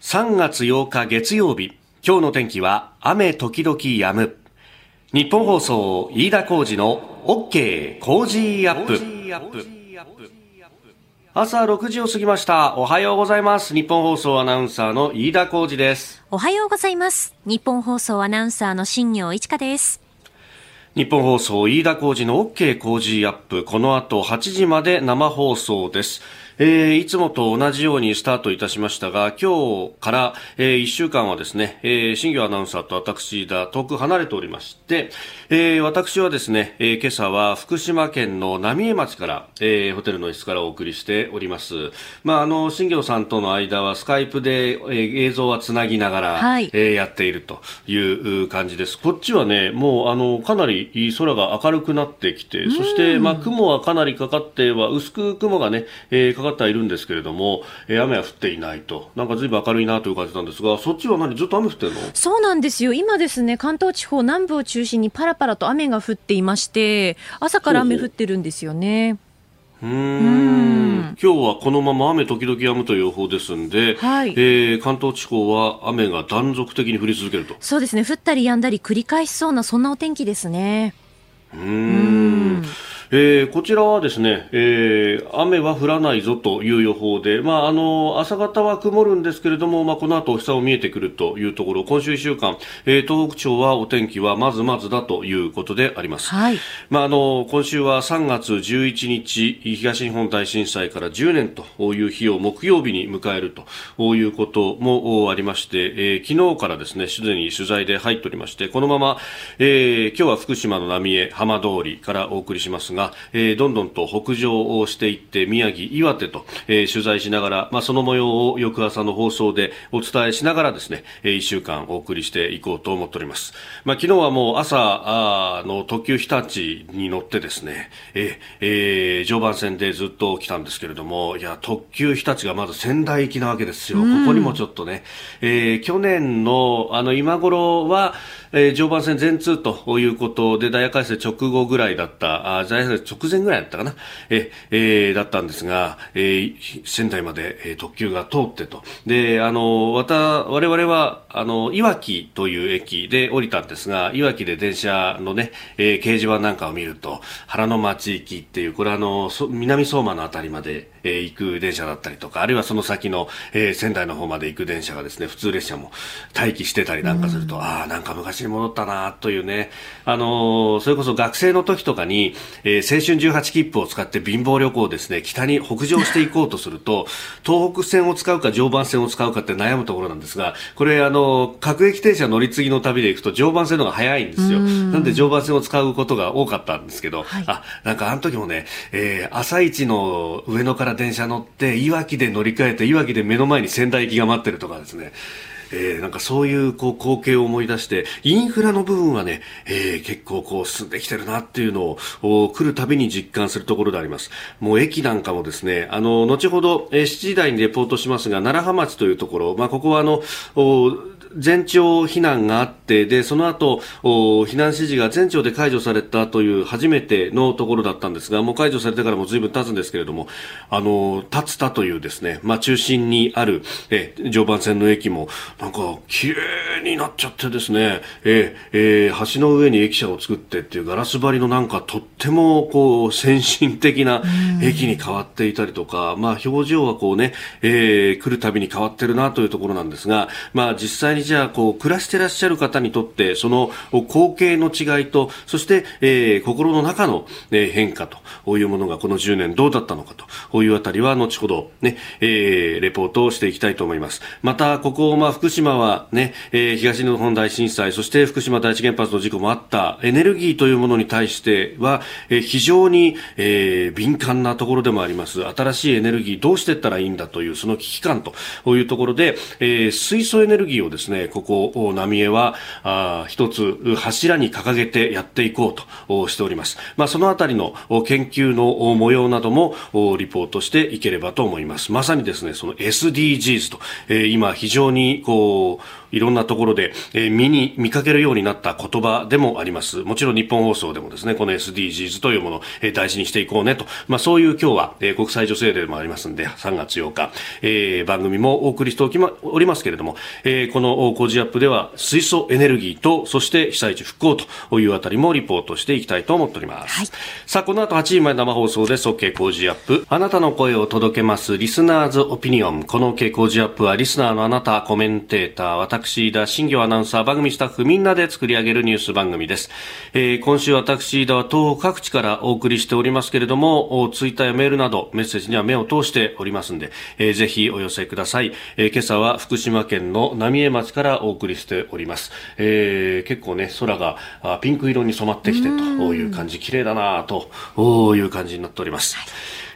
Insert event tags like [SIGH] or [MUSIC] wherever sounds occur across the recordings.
3月8日月曜日今日の天気は雨時々止む。ニッポン放送飯田浩二の OK Cozy up。朝6時を過ぎました。おはようございます。ニッポン放送アナウンサーの飯田浩二です。おはようございます。ニッポン放送アナウンサーの新行市佳です。ニッポン放送飯田浩二の OK Cozy up。この後8時まで生放送ですえー、いつもと同じようにスタートいたしましたが、今日から、えー、1週間はですね、えー、新業アナウンサーと私だ、遠く離れておりまして、えー、私はですね、えー、今朝は福島県の浪江町から、えー、ホテルの椅子からお送りしております。まあ、あの、新業さんとの間はスカイプで、えー、映像はつなぎながら、はい、えー、やっているという感じです。こっちはね、もう、あの、かなり空が明るくなってきて、そして、まあ、雲はかなりかかっては、薄く雲がね、えー、かかってはいるんですけれども、えー、雨は降っていないと。なんかずいぶん明るいなという感じなんですが、そっちは何ずっと雨降ってるの？そうなんですよ。今ですね、関東地方南部を中心にパラパラと雨が降っていまして、朝から雨降ってるんですよね。うん。今日はこのまま雨時々止むという予報ですんで、はい、えー、関東地方は雨が断続的に降り続けると。そうですね。降ったり止んだり繰り返しそうなそんなお天気ですね。うんえー、こちらはですね、えー、雨は降らないぞという予報で、まあ、あの朝方は曇るんですけれども、まあ、この後お日様見えてくるというところ今週1週間、えー、東北地方はお天気はまずまずだということであります、はい、まあ、あの今週は3月11日東日本大震災から10年という日を木曜日に迎えるということもありまして、えー、昨日からですねすでに取材で入っておりましてこのまま、えー、今日は福島の浪江浜通りからお送りしますが、えー、どんどんと北上をしていって宮城、岩手と、えー、取材しながら、まあ、その模様を翌朝の放送でお伝えしながらですね、えー、1週間お送りしていこうと思っております。まあ、昨日はもう朝の特急日立に乗ってですね、えー、えー、常磐線でずっと来たんですけれども、いや、特急日立がまず仙台行きなわけですよ。ここにもちょっとね、えー、去年のあの今頃は、えー、常磐線全通ということで、ダイヤ改正直後ぐらいだった、あダイヤ改正直前ぐらいだったかな、ええー、だったんですが、えー、仙台まで、えー、特急が通ってと。で、あの、わた、我々は、あの、いわきという駅で降りたんですが、いわきで電車のね、えー、掲示板なんかを見ると、原の町行きっていう、これあの、南相馬のあたりまで、えー、行く電車だったりとか、あるいはその先の、えー、仙台の方まで行く電車がですね、普通列車も待機してたりなんかすると、うん、ああ、なんか昔に戻ったなというね、あのー、それこそ学生の時とかに、えー、青春18切符を使って貧乏旅行をですね、北に北上していこうとすると、東北線を使うか常磐線を使うかって悩むところなんですが、これあの、各駅停車乗り継ぎの旅で行くと常磐線の方が早いんですよ。なんで常磐線を使うことが多かったんですけど、はい、あ、なんかあの時もね、えー、朝一の上野から電車乗って、いわきで乗り換えて、いわきで目の前に仙台行きが待ってるとかですね、えー、なんかそういうこう光景を思い出して、インフラの部分はね、えー、結構こう進んできてるなっていうのを来るたびに実感するところであります。もう駅なんかもですね、あの、後ほど、えー、7時台にレポートしますが、楢葉町というところ、まあ、ここはあの、全町避難があって、で、その後、避難指示が全町で解除されたという初めてのところだったんですが、もう解除されてからも随分経つんですけれども、あの、立田というですね、まあ、中心にある、え、常磐線の駅も、なんか、綺麗になっちゃってですね、え、えー、橋の上に駅舎を作ってっていうガラス張りのなんか、とっても、こう、先進的な駅に変わっていたりとか、まあ、表情はこうね、えー、来るたびに変わってるなというところなんですが、まあ、実際にじゃあこう暮らしてらっしゃる方にとってその光景の違いとそして、えー、心の中の、え変化というものがこの10年どうだったのかというあたりは後ほどね、えー、レポートをしていきたいと思います。またここ、まあ、福島はね、えー、東日本大震災そして福島第一原発の事故もあったエネルギーというものに対しては、えー、非常に、えー、敏感なところでもあります。新しいエネルギーどうしていったらいいんだというその危機感というところで、えー、水素エネルギーをですねね、ここ、浪江は、あ一つ柱に掲げてやっていこうとしております。まあ、そのあたりの研究の模様などもリポートしていければと思います。まさにですね、その SDGs と、えー、今非常にこう、いろんなところで、えー、見に見かけるようになった言葉でもあります。もちろん日本放送でもですね、この SDGs というものを、えー、大事にしていこうねと、まあそういう今日は、えー、国際女性デーでもありますんで、3月8日、えー、番組もお送りしておきま、おりますけれども、えー、この工事アップでは水素エネルギーと、そして被災地復興というあたりもリポートしていきたいと思っております。はい、さあ、この後8時前生放送で、OK 工事アップ。あなたの声を届けます、リスナーズオピニオン。この OK 工事アップは、リスナーのあなた、コメンテーター、私、田新業アナウンサー、番組スタッフみんなで作り上げるニュース番組です。えー、今週私、田は東北各地からお送りしておりますけれども、ツイッターやメールなどメッセージには目を通しておりますんで、えー、ぜひお寄せください。えー、今朝は福島県の浪江町からお送りしております。えー、結構ね、空がピンク色に染まってきてという感じ、綺麗だなという感じになっております。はい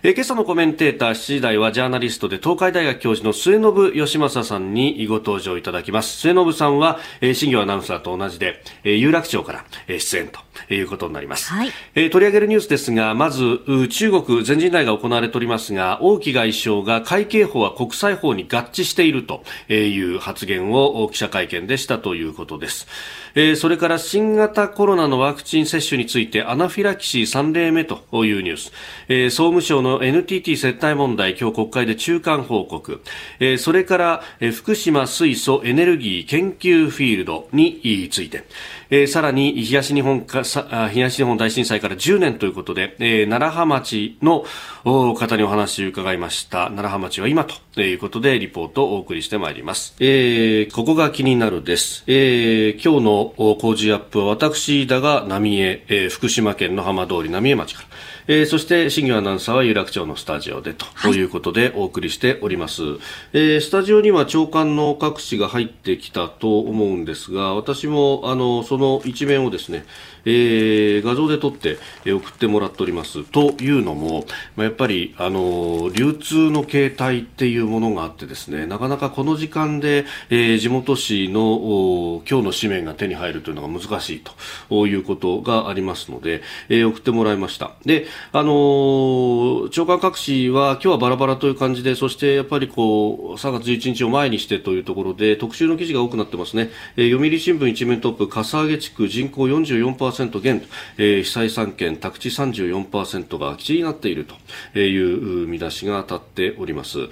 えー、今朝のコメンテーター7時台はジャーナリストで東海大学教授の末延義正さんにご登場いただきます。末延さんは、えー、新業アナウンサーと同じで、えー、有楽町から、えー、出演ということになります、はい、えー、取り上げるニュースですがまず中国全人代が行われておりますが王毅外相が海警法は国際法に合致しているという発言を記者会見でしたということです、えー、それから新型コロナのワクチン接種についてアナフィラキシー3例目というニュース、えー、総務省の NTT 接待問題、今日国会で中間報告、えー、それから、えー、福島水素エネルギー研究フィールドについて、えー、さらに東日本かさ東日本大震災から10年ということで、えー、奈良浜町の方にお話を伺いました。奈良浜町は今ということでリポートをお送りしてまいります、えー、ここが気になるです、えー、今日の工事アップは私だが浪江、えー、福島県の浜通り浪江町から。えー、そして新業アナウンサーは有楽町のスタジオでとい。うことでお送りしております、はい、えー、スタジオには長官の各紙が入ってきたと思うんですが私もあのそのの一面をですねえー、画像で撮って、え送ってもらっております。というのも、まあ、やっぱりあの流通の形態っていうものがあってですねなかなかこの時間で、えー、地元紙の今日の紙面が手に入るというのが難しいということがありますので、えー、送ってもらいました。であの長官各紙は今日はバラバラという感じでそしてやっぱりこう3月11日を前にしてというところで特集の記事が多くなってますね、えー、読売新聞一面トップ笠影地区人口44%減、えー、被災3県、宅地34%が空き地になっているという見出しが当たっております。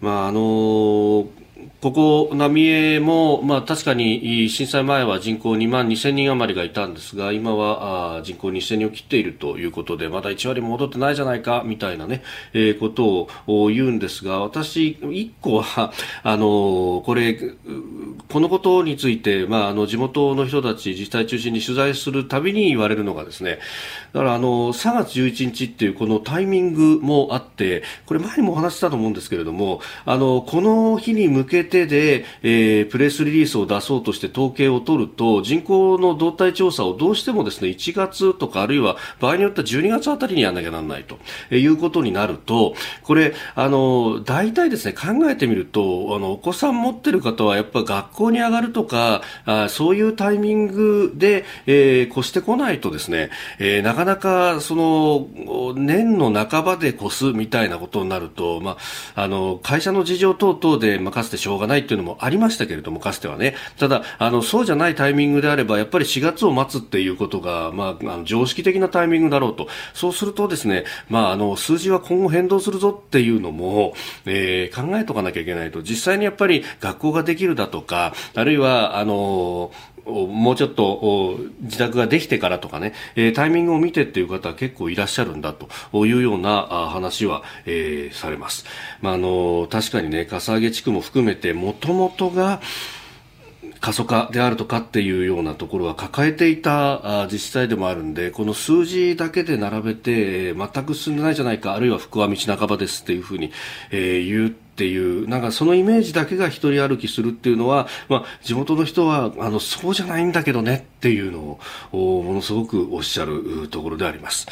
まああのーここ、浪江も、まあ、確かに震災前は人口2万2000人余りがいたんですが今はあ人口2000人を切っているということでまだ1割も戻ってないじゃないかみたいなね、えー、ことを言うんですが私、1個はあのこれこのことについて、まあ、あの地元の人たち自治体中心に取材するたびに言われるのがですねだからあの3月11日っていうこのタイミングもあってこれ前にもお話したと思うんですけれどもあのこの日に向けけてで、えー、プレスリリースを出そうとして統計を取ると人口の動態調査をどうしてもですね1月とかあるいは場合によっては12月あたりにやらなきゃならないということになるとこれあの大体ですね考えてみるとあのお子さん持ってる方はやっぱ学校に上がるとかあそういうタイミングで、えー、越してこないとですね、えー、なかなかその年の半ばで越すみたいなことになると、まあ、あの会社の事情等々で任せてしょうがないっていうのもありましたけれども、かつてはね。ただ、あの、そうじゃないタイミングであれば、やっぱり4月を待つっていうことが、まあ、あの常識的なタイミングだろうと。そうするとですね、まあ、あの、数字は今後変動するぞっていうのも、えー、考えとかなきゃいけないと。実際にやっぱり学校ができるだとか、あるいは、あの、もうちょっと自宅ができてからとかね、タイミングを見てっていう方は結構いらっしゃるんだというような話は、されます。まあ、あの、確かにね、かさ上げ地区も含めて、もともとが、過疎化であるとかっていうようなところは抱えていた自治体でもあるんでこの数字だけで並べて全く進んでないじゃないかあるいは福は道半ばですっていうふうに、えー、言うっていうなんかそのイメージだけが一人歩きするっていうのは、まあ、地元の人はあのそうじゃないんだけどねっていうのをものすごくおっしゃるところであります。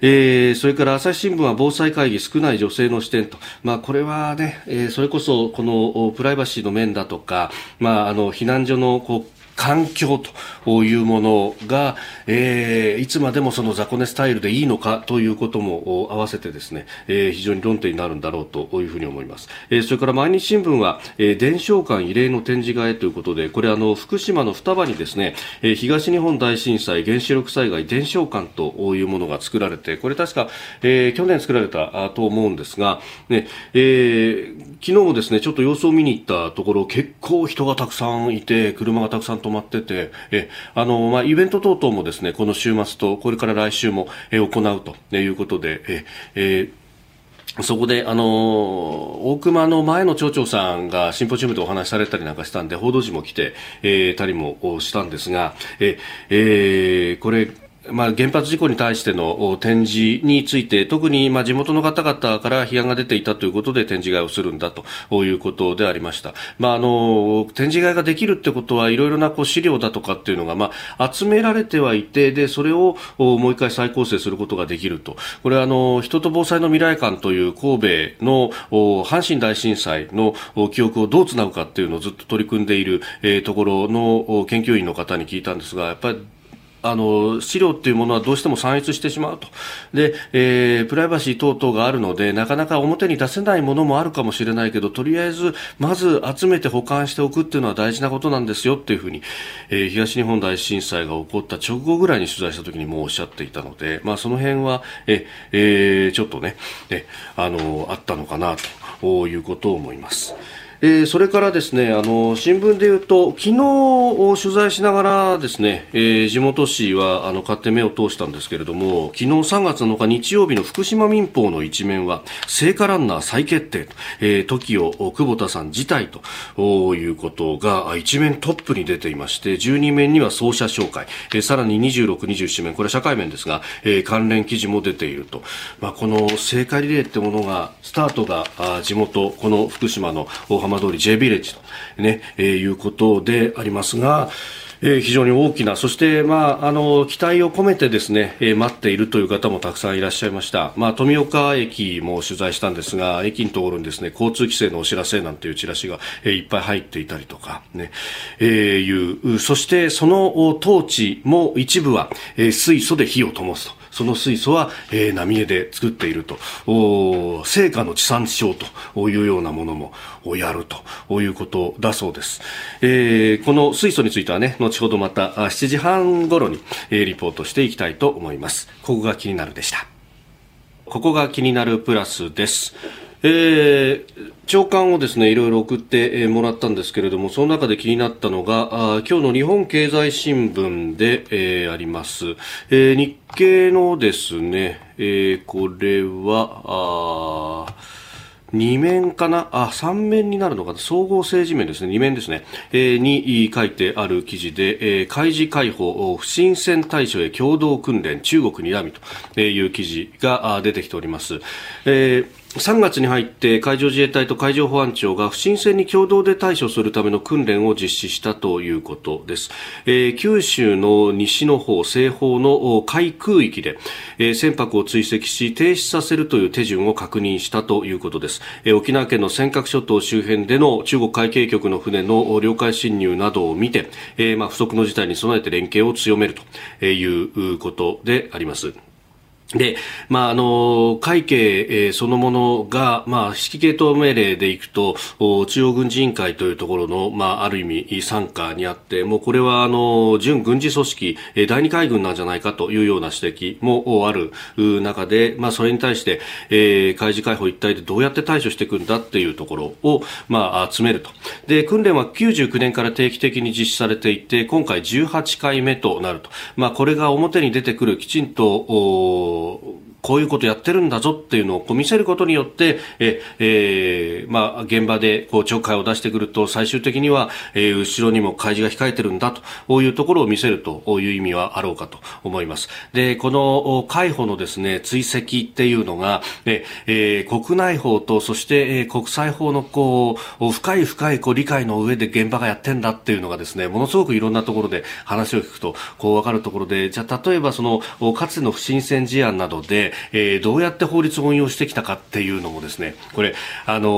えー、それから朝日新聞は防災会議少ない女性の視点と、まあ、これはね、えー、それこそこのプライバシーの面だとか、まあ、あの避難所のこう環境というものが、えー、いつまでもその雑魚寝スタイルでいいのかということも合わせてですね、えー、非常に論点になるんだろうというふうに思います。えー、それから毎日新聞は、えー、伝承館異例の展示会ということで、これあの福島の双葉にですね、えー、東日本大震災原子力災害伝承館というものが作られて、これ確か、えー、去年作られたと思うんですが、ね、えー、昨日もですね、ちょっと様子を見に行ったところ、結構人がたくさんいて、車がたくさん止まってて、えあの、まあ、イベント等々もですね、この週末と、これから来週も、え行うということで、ええそこで、あの大熊の前の町長さんがシンポジウムでお話しされたりなんかしたんで、報道陣も来て、えー、たりもしたんですが、ええー、これ、まあ、原発事故に対しての展示について特にまあ地元の方々から批判が出ていたということで展示会をするんだということでありました、まあ、あの展示会ができるってことはいろいろなこう資料だとかっていうのが、まあ、集められてはいてでそれをもう一回再構成することができると。これはあの人と防災の未来館という神戸の阪神大震災の記憶をどうつなぐかっていうのをずっと取り組んでいる、ところの研究員の方に聞いたんですがやっぱりあの資料っていうものはどうしても散逸してしまうとで、えー、プライバシー等々があるのでなかなか表に出せないものもあるかもしれないけどとりあえずまず集めて保管しておくっていうのは大事なことなんですよっていうふうに、えー、東日本大震災が起こった直後ぐらいに取材した時にもおっしゃっていたので、まあ、その辺はえ、えー、ちょっとねえあのあったのかなということを思います。えー、それからですねあの新聞でいうと昨日取材しながらですね、えー、地元紙はあの勝手目を通したんですけれども昨日3月7日日曜日の福島民報の一面は聖火ランナー再決定、えー、TOKIO 久保田さん自体ということが一面トップに出ていまして12面には奏者紹介、えー、さらに26、27面これは社会面ですが、えー、関連記事も出ていると、まあ、この聖火リレーってものがスタートが地元この福島の大浜通り J ビレッジとね、えー、いうことでありますが、えー、非常に大きな、そして、まあ、あの、期待を込めてですね、えー、待っているという方もたくさんいらっしゃいました。まあ、富岡駅も取材したんですが、駅のところにですね、交通規制のお知らせなんていうチラシが、えー、いっぱい入っていたりとか、ね、えー、いう、そしてそのトーチも一部は、えー、水素で火を灯すと。その水素は、えー、浪江で作っていると、お成果の地産地消というようなものもやるということだそうです。えー、この水素についてはね、後ほどまた7時半頃に、えー、リポートしていきたいと思います。ここが気になるでした。ここが気になるプラスです。えー、長官をですねいろいろ送ってもらったんですけれどもその中で気になったのがあ今日の日本経済新聞で、えー、あります、えー、日経のですね、えー、これはあ2面かな？あ、3面になるのかな？総合政治面ですね。2面ですね。えー、に書いてある記事で、えー、開示解放、不審船対処へ共同訓練、中国にらみという記事が出てきております。えー3月に入って海上自衛隊と海上保安庁が不審船に共同で対処するための訓練を実施したということです、えー、九州の西の方西方の海空域で、えー、船舶を追跡し停止させるという手順を確認したということです、えー、沖縄県の尖閣諸島周辺での中国海警局の船の領海侵入などを見て、えーまあ、不測の事態に備えて連携を強めるということであります。で、まあ、あの、会計、そのものが、まあ、指揮系統命令でいくと、中央軍事委員会というところの、まあ、ある意味、参加にあって、もうこれは、あの、準軍事組織、第二海軍なんじゃないかというような指摘もある中で、まあ、それに対して、えー、海事解放一体でどうやって対処していくんだっていうところを、まあ、集めると。で、訓練は99年から定期的に実施されていて、今回18回目となると。まあ、これが表に出てくるきちんと、こうこういうことやってるんだぞっていうのをこう見せることによって、ええー、まあ、現場でこうちょっかいを出してくると最終的には、えー、後ろにも開示が控えてるんだというところを見せるという意味はあろうかと思います。で、この海保のですね、追跡っていうのが、ええー、国内法とそして、えー、国際法のこう、深い深いこう理解の上で現場がやってんだっていうのがですね、ものすごくいろんなところで話を聞くと、こうわかるところで、じゃあ例えばその、かつての不審船事案などで、えー、どうやって法律を運用してきたかっていうのもですね、これ、あの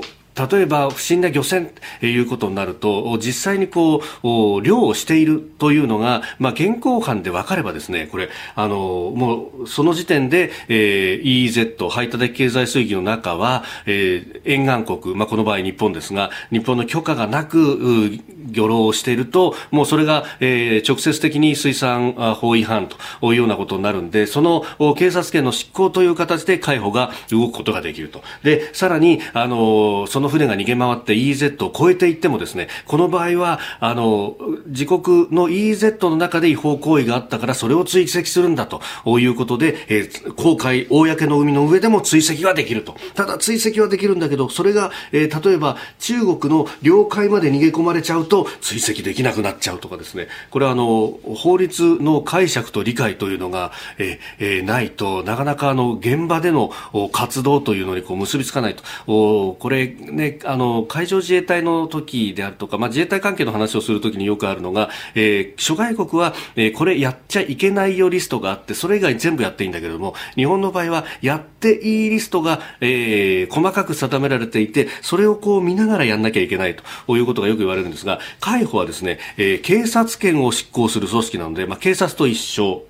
ー例えば不審な漁船ということになると実際にこう漁をしているというのが、まあ、現行犯で分かればですねこれあのもうその時点で、えー、EEZ 排他的経済水域の中は、えー、沿岸国、まあ、この場合日本ですが日本の許可がなく漁労をしているともうそれが、えー、直接的に水産法違反というようなことになるんでその警察権の執行という形で海保が動くことができると。でさらにあのその船が逃げ回って EZ を超えていってもですねこの場合はあの自国の EEZ の中で違法行為があったからそれを追跡するんだということで、えー、公開公の海の上でも追跡ができると。ただ追跡はできるんだけどそれが、えー、例えば中国の領海まで逃げ込まれちゃうと追跡できなくなっちゃうとかですね。これはあの法律の解釈と理解というのが、えー、ないとなかなかあの現場での活動というのにこう結びつかないと。おこれねあの海上自衛隊の時であるとか、まあ、自衛隊関係の話をするときによくあるのが、えー、諸外国は、えー、これやっちゃいけないよリストがあってそれ以外全部やっていいんだけれども日本の場合はやっていいリストが、えー、細かく定められていてそれをこう見ながらやんなきゃいけないということがよく言われるんですが海保はですね、えー、警察権を執行する組織なので、まあ、警察と一緒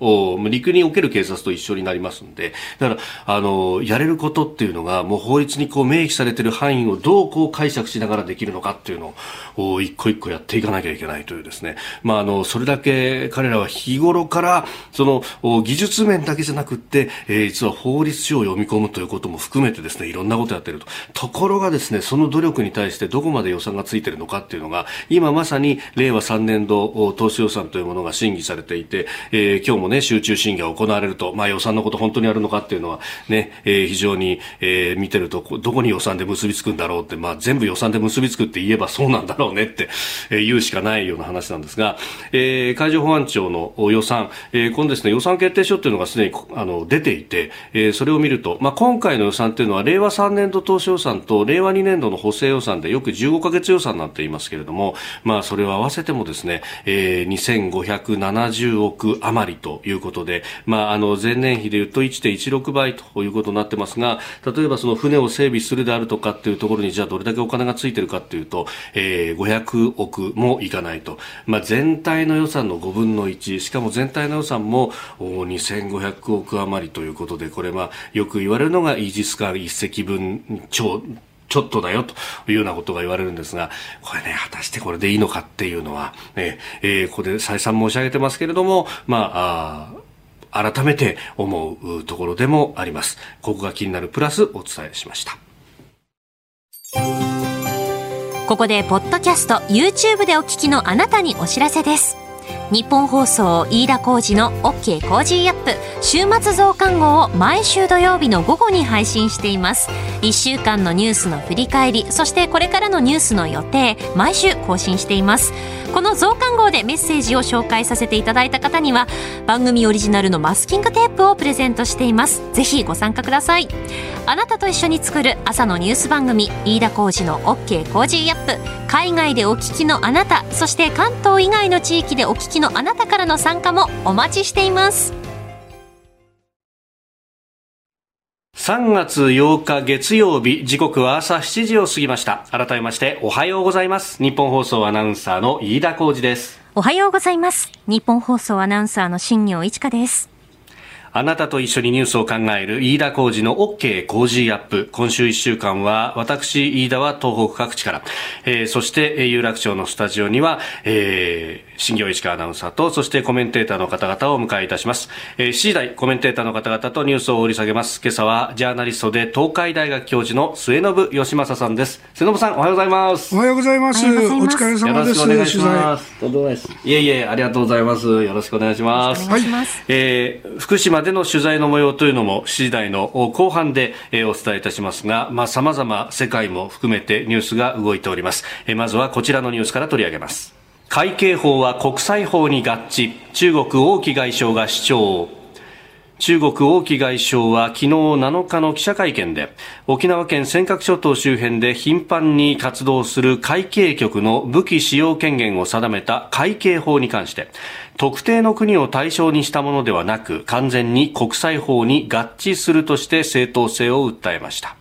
陸における警察と一緒になりますのでだからあのやれることっていうのがもう法律にこう明記されている範囲をどうこう解釈しながらできるのかっていうのを一個一個やっていかなきゃいけないというですね、まあ、あのそれだけ彼らは日頃からその技術面だけじゃなくて、えー、実は法律書を読み込むということも含めてですねいろんなことやってると。ところがですねその努力に対してどこまで予算がついてるのかっていうのが今まさに令和3年度投資予算というものが審議されていて、えー、今日もね集中審議が行われると、まあ、予算のこと本当にあるのかっていうのはね、えー、非常に、えー、見てるとどこに予算で結びつくんだろうって、まあ、全部予算で結びつくって言えばそうなんだろうねって、えー、言うしかないような話なんですが、えー、海上保安庁の予算、えー、このですね予算決定書っていうのがすでにあの出ていて、えー、それを見ると、まあ、今回の予算っていうのは令和3年度当初予算と令和2年度の補正予算でよく15か月予算なんて言いますけれども、まあ、それを合わせてもですね、えー、2570億余りということで、まあ、あの前年比でいうと1.16倍ということになってますが例えばその船を整備するであるとかっていうところにじゃあどれだけお金がついてるかっていうと、えー、500億もいかないと、まあ、全体の予算の5分の1しかも全体の予算も2500億余りということでこれはよく言われるのがイージス艦1隻分超ちょっとだよというようなことが言われるんですが、これね、果たしてこれでいいのかっていうのは、ね、えー、ここで再三申し上げてますけれども、まあ、あ改めて思うところでもあります。ここが気になるプラスお伝えしました。ここで、ポッドキャスト、YouTube でお聞きのあなたにお知らせです。日本放送飯田浩二の OK コージーアップ週末増刊号を毎週土曜日の午後に配信しています1週間のニュースの振り返りそしてこれからのニュースの予定毎週更新していますこの増刊号でメッセージを紹介させていただいた方には番組オリジナルのマスキングテープをプレゼントしています。ぜひご参加ください。あなたと一緒に作る朝のニュース番組飯田浩二の OK Cozy up。海外でお聞きのあなたそして関東以外の地域でお聞きのあなたからの参加もお待ちしています。3月8日月曜日時刻は朝7時を過ぎました。改めましておはようございます。ニッポン放送アナウンサーの飯田浩二です。おはようございます。日本放送アナウンサーの新業一華です。あなたと一緒にニュースを考える飯田浩二の OK 工事アップ。今週1週間は私、飯田は東北各地から、えー、そして有楽町のスタジオには、えー、新業石川アナウンサーと、そしてコメンテーターの方々をお迎えいたします。えー、7時台コメンテーターの方々とニュースを掘り下げます。今朝はジャーナリストで東海大学教授の末延義正さんです。末延さん、おはようございます。おはようございます。お疲れ様です。よろしくお願いします。いえいえ、ありがとうございます。よろしくお願いします。はい。えー、福島までの取材の模様というのも7時台の後半でお伝えいたしますが、まあ、様々世界も含めてニュースが動いております。まずはこちらのニュースから取り上げます。会計法は国際法に合致。中国王毅外相が主張。中国王毅外相は昨日7日の記者会見で沖縄県尖閣諸島周辺で頻繁に活動する海警局の武器使用権限を定めた海警法に関して特定の国を対象にしたものではなく完全に国際法に合致するとして正当性を訴えました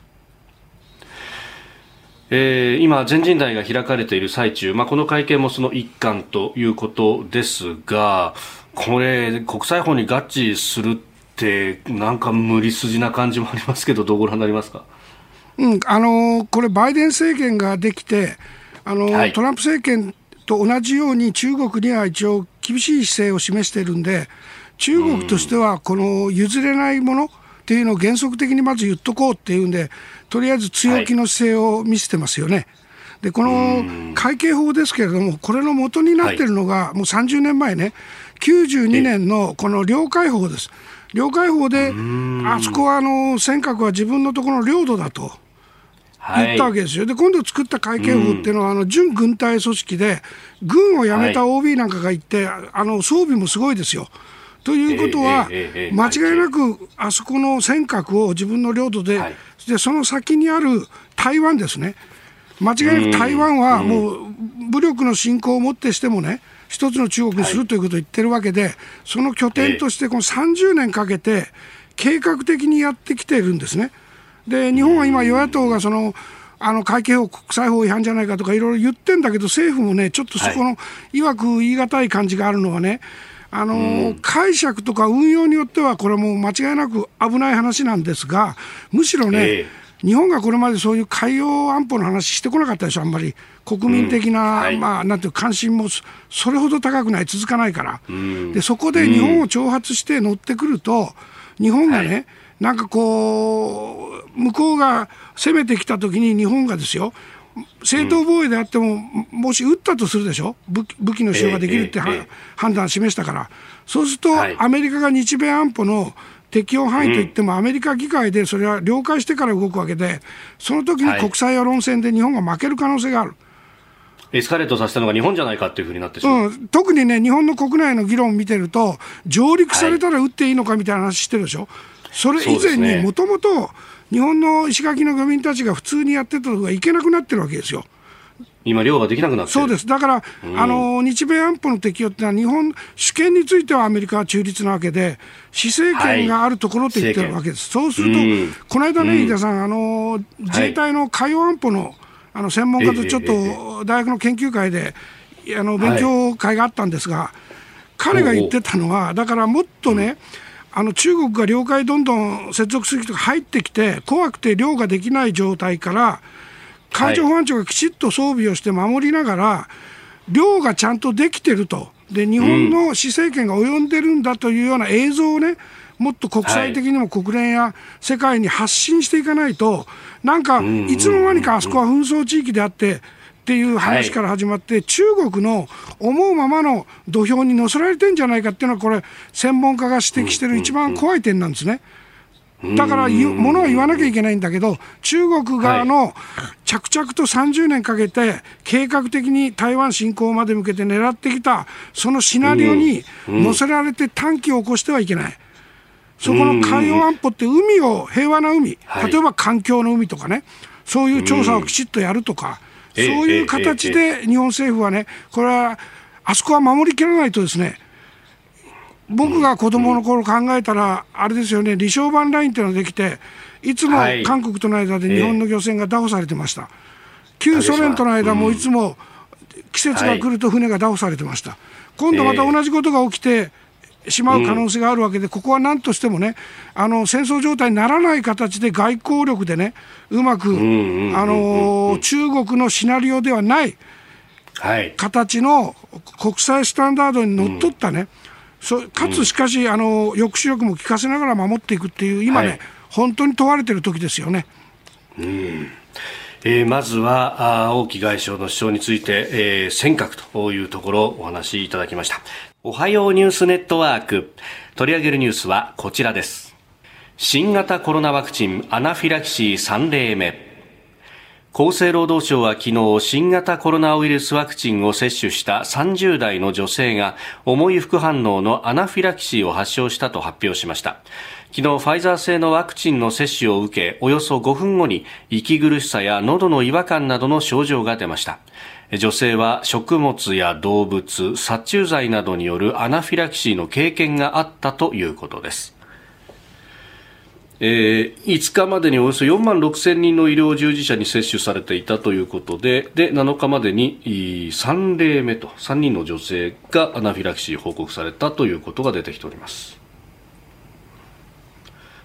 えー、今、全人代が開かれている最中、まあ、この会見もその一環ということですが、これ、国際法に合致するって、なんか無理筋な感じもありますけど、どうご覧になりますか？うん、あのこれ、バイデン政権ができて、あの、はい、トランプ政権と同じように中国には一応厳しい姿勢を示しているんで、中国としてはこの譲れないものっていうのを原則的にまず言っとこうっていうんで、とりあえず強気の姿勢を見せてますよね。はいでこの会計法ですけれども、これの元になっているのが、もう30年前ね、92年のこの領海法です。領海法で、あそこはあの尖閣は自分のところの領土だと。言ったわけですよ。で、今度作った会計法っていうのは、あの、準軍隊組織で、軍を辞めた OB なんかがいて、あの、装備もすごいですよ。ということは、間違いなく、あそこの尖閣を自分の領土で、で、その先にある台湾ですね。間違いなく台湾はもう武力の侵攻をもってしてもね、一つの中国にするということを言ってるわけで、その拠点としてこの30年かけて計画的にやってきているんですね。で日本は今、与野党がそのあの会計法、国際法違反じゃないかとかいろいろ言ってんだけど、政府もね、ちょっとそこの、い。わく言い難い感じがあるのはね、あの解釈とか運用によっては、これも間違いなく危ない話なんですが、むしろね、えー、日本がこれまでそういう海洋安保の話してこなかったでしょ、あんまり。国民的な、うん。はい、まあ、なんていう関心もそれほど高くない、続かないから。で、そこで日本を挑発して乗ってくると、日本がね、はいなんかこう、向こうが攻めてきたときに日本がですよ、正当防衛であっても、もし撃ったとするでしょ、武武器の使用ができるって、判断を示したから、そうすると、アメリカが日米安保の適用範囲といっても、アメリカ議会でそれは了解してから動くわけで、その時に国際世論戦で日本が負ける可能性がある。エスカレートさせたのが日本じゃないかっていうふうになってしまう、うん、特にね、日本の国内の議論を見てると、上陸されたら撃っていいのかみたいな話してるでしょ、それ以前にもともと日本の石垣の漁民たちが普通にやってたとこがいけなくなってるわけですよ。今、漁ができなくなってそうです、だから、うん、あの日米安保の適用ってのは、日本、主権についてはアメリカは中立なわけで、施政権があるところって言ってるわけです、はい、そうすると、うん、この間ね、飯田さん、あの自衛隊の海洋安保のあの専門家とちょっと大学の研究会で、あの勉強会があったんですが、彼が言ってたのは、だからもっとね、あの中国が領海どんどん接続水域とか入ってきて怖くて漁ができない状態から海上保安庁がきちっと装備をして守りながら、漁がちゃんとできてると。で日本の施政権が及んでるんだというような映像をねもっと国際的にも国連や世界に発信していかないと、なんかいつの間にかあそこは紛争地域であって、っていう話から始まって、はい、中国の思うままの土俵に乗せられてんじゃないかっていうのは、これ、専門家が指摘している一番怖い点なんですね。だから、ものは言わなきゃいけないんだけど、中国側の着々と30年かけて、計画的に台湾侵攻まで向けて狙ってきた、そのシナリオに乗せられて短期を起こしてはいけない。そこの海洋安保って海を、平和な海、例えば環境の海とかね、そういう調査をきちっとやるとか、そういう形で日本政府はね、これは、あそこは守りきらないとですね、僕が子供の頃考えたら、あれですよね、離礁板ラインっていうのができて、いつも韓国との間で日本の漁船が拿捕されてました。旧ソ連との間もいつも季節が来ると船が拿捕されてました。今度また同じことが起きて、しまう可能性があるわけで、うん、ここは何としてもね、あの戦争状態にならない形で外交力でね、うまく、あの中国のシナリオではない形の国際スタンダードにのっとったね、うん、かつしかし、あの抑止力も効かせながら守っていくっていう、今ね、はい、本当に問われている時ですよね。うん。えー、まずは王毅外相の主張について、えー、尖閣というところをお話しいただきましたおはようニュースネットワーク。取り上げるニュースはこちらです。新型コロナワクチンアナフィラキシー3例目。厚生労働省は昨日新型コロナウイルスワクチンを接種した30代の女性が重い副反応のアナフィラキシーを発症したと発表しました。昨日ファイザー製のワクチンの接種を受けおよそ5分後に息苦しさや喉の違和感などの症状が出ました。女性は食物や動物殺虫剤などによるアナフィラキシーの経験があったということですえー、5日までにおよそ4万6千人の医療従事者に接種されていたということでで7日までに3例目と3人の女性がアナフィラキシー報告されたということが出てきております。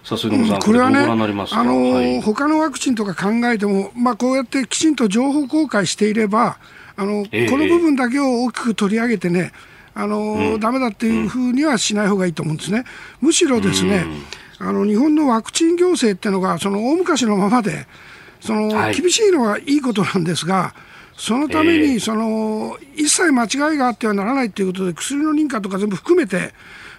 さあ、さん、これはね、あのーはい、他のワクチンとか考えても、まあ、こうやってきちんと情報公開していれば、あの、えー、この部分だけを大きく取り上げてね、あのー、うん、ダメだっていうふうにはしない方がいいと思うんですね。むしろですね、うん。あの日本のワクチン行政っていうのがその大昔のままでその、厳しいのはいいことなんですがそのためにその、一切間違いがあってはならないということで薬の認可とか全部含めて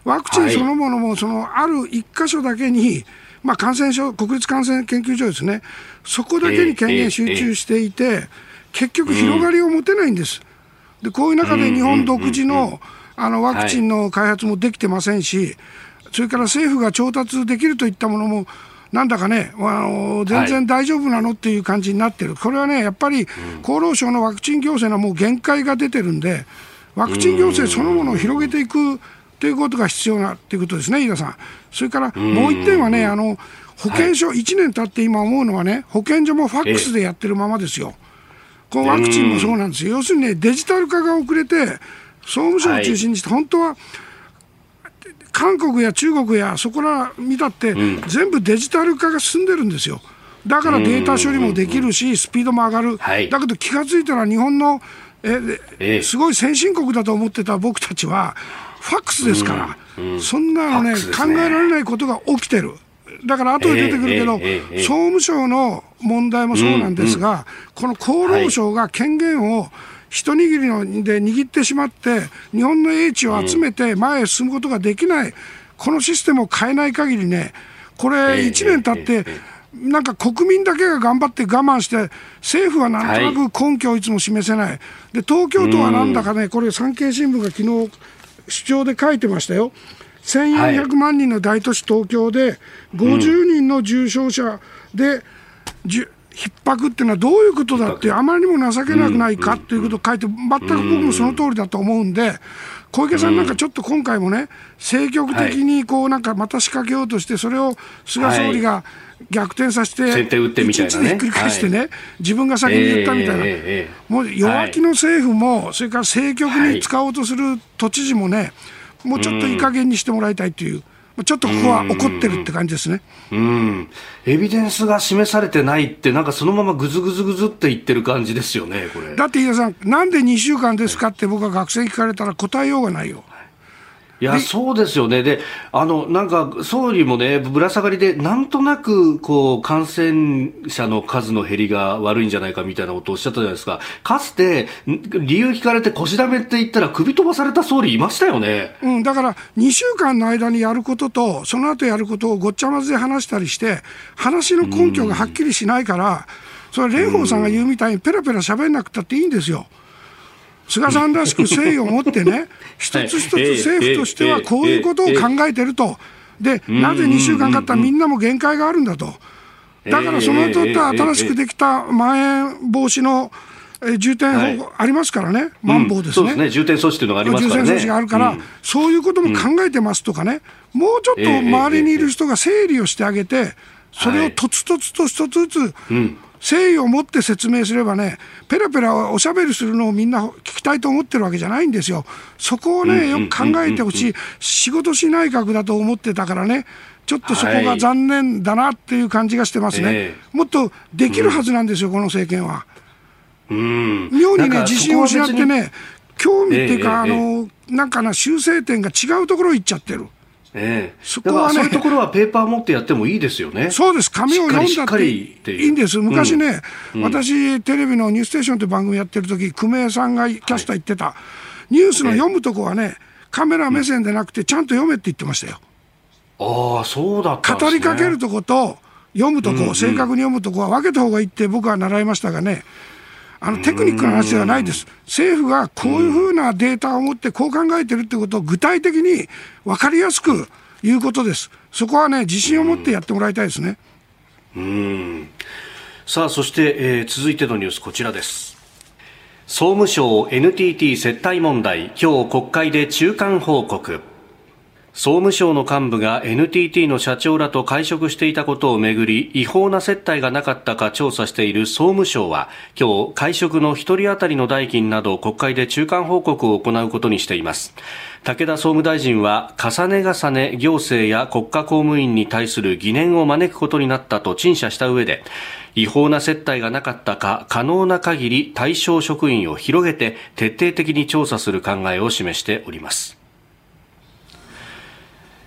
ワクチンそのものもそのある1箇所だけに、まあ、感染症国立感染研究所ですね。そこだけに権限集中していて、結局広がりを持てないんです。でこういう中で日本独自のあのワクチンの開発もできてませんし、それから政府が調達できるといったものも、なんだかね、あの全然大丈夫なのっていう感じになってる、これはね、やっぱり厚労省のワクチン行政のもう限界が出てるんで、ワクチン行政そのものを広げていくということが必要なということですね、飯田さん。それからもう一点はね、あの保健所、1年経って今思うのはね、保健所もファックスでやってるままですよ。このワクチンもそうなんですよ。要するにね、デジタル化が遅れて、総務省を中心にして、本当は韓国や中国やそこら見たって、全部デジタル化が進んでるんですよ。だからデータ処理もできるし、スピードも上がる、だけど気が付いたら日本のえ。すごい先進国だと思ってた僕たちは、ファックスですから、そんなのね、考えられないことが起きてる。だから後で出てくるけど、総務省の問題もそうなんですが、この厚労省が権限を一握りので握ってしまって日本の英知を集めて前へ進むことができない、このシステムを変えない限りねこれ1年経って、なんか国民だけが頑張って我慢して、政府はなんとなく根拠をいつも示せない、で東京都はなんだかね、これ、産経新聞が昨日主張で書いてましたよ、1400万人の大都市、東京で50人の重症者で、逼迫っていうのはどういうことだって、あまりにも情けなくないかっていうことを書いて、全く僕もその通りだと思うんで、小池さんなんかちょっと今回もね、積極的にこうなんかまた仕掛けようとして、それを菅総理が逆転させて、一日でひっくり返してね、自分が先に言ったみたいな、もう弱気の政府も、それから政局に使おうとする都知事もね、もうちょっといい加減にしてもらいたいという。ちょっとここは怒ってるって感じですね。うん。エビデンスが示されてないって、なんかそのままぐずぐずぐずって言ってる感じですよね、これ。だって飯田さん、なんで2週間ですかって僕は学生に聞かれたら答えようがないよ。いや、そうですよね。で、あの、なんか、総理もね、ぶら下がりで、なんとなく、こう、感染者の数の減りが悪いんじゃないかみたいなことをおっしゃったじゃないですか。かつて、理由聞かれて腰だめって言ったら首飛ばされた総理いましたよね。うん、だから、2週間の間にやることと、その後やることをごっちゃ混ぜで話したりして、話の根拠がはっきりしないから、それ、蓮舫さんが言うみたいに、ペラペラ喋んなくたっていいんですよ。菅さんらしく誠意を持ってね、[LAUGHS] 一つ一つ政府としてはこういうことを考えてると、でなぜ2週間かったらみんなも限界があるんだと、だからそのとった新しくできたまん延防止の重点法ありますからね、まん防ですね、ね。重点措置というのがありますからね。重点措置があるから、そういうことも考えてますとかね、もうちょっと周りにいる人が整理をしてあげて、それをとつとつと一つずつ、誠意を持って説明すればね、ペラペラおしゃべりするのをみんな聞きたいと思ってるわけじゃないんですよ。そこをね、よく考えてほしい。仕事し内閣だと思ってたからね、ちょっとそこが残念だなっていう感じがしてますね。はい、もっとできるはずなんですよ、この政権は。うん、妙にね、自信を失ってね、興味っていうか、あの、なんかな、修正点が違うところ行っちゃってる。ええ、そこはね、そういうところはペーパー持ってやってもいいですよね。そうです、紙を読んだっていいんです。昔ね、うん、私、テレビのニューステーションという番組やってる時、久米さんがキャスター言ってた、はい、ニュースの読むとこはね、カメラ目線でなくて、ちゃんと読めって言ってましたよ。ああ、そうだった、ね、語りかけるとこと、読むとこ、正確に読むとこは分けた方がいいって僕は習いましたがね、あのテクニックの話ではないです、政府がこういうふうなデータを持って、こう考えてるってことを具体的に分かりやすくいうことです、そこはね、自信を持ってやってもらいたいですね。うんさあそして、えー、続いてのニュース、こちらです。総務省 NTT 接待問題、今日国会で中間報告。総務省の幹部が NTT の社長らと会食していたことをめぐり違法な接待がなかったか調査している総務省は今日会食の1人当たりの代金など国会で中間報告を行うことにしています。武田総務大臣は重ね重ね行政や国家公務員に対する疑念を招くことになったと陳謝した上で違法な接待がなかったか可能な限り対象職員を広げて徹底的に調査する考えを示しております。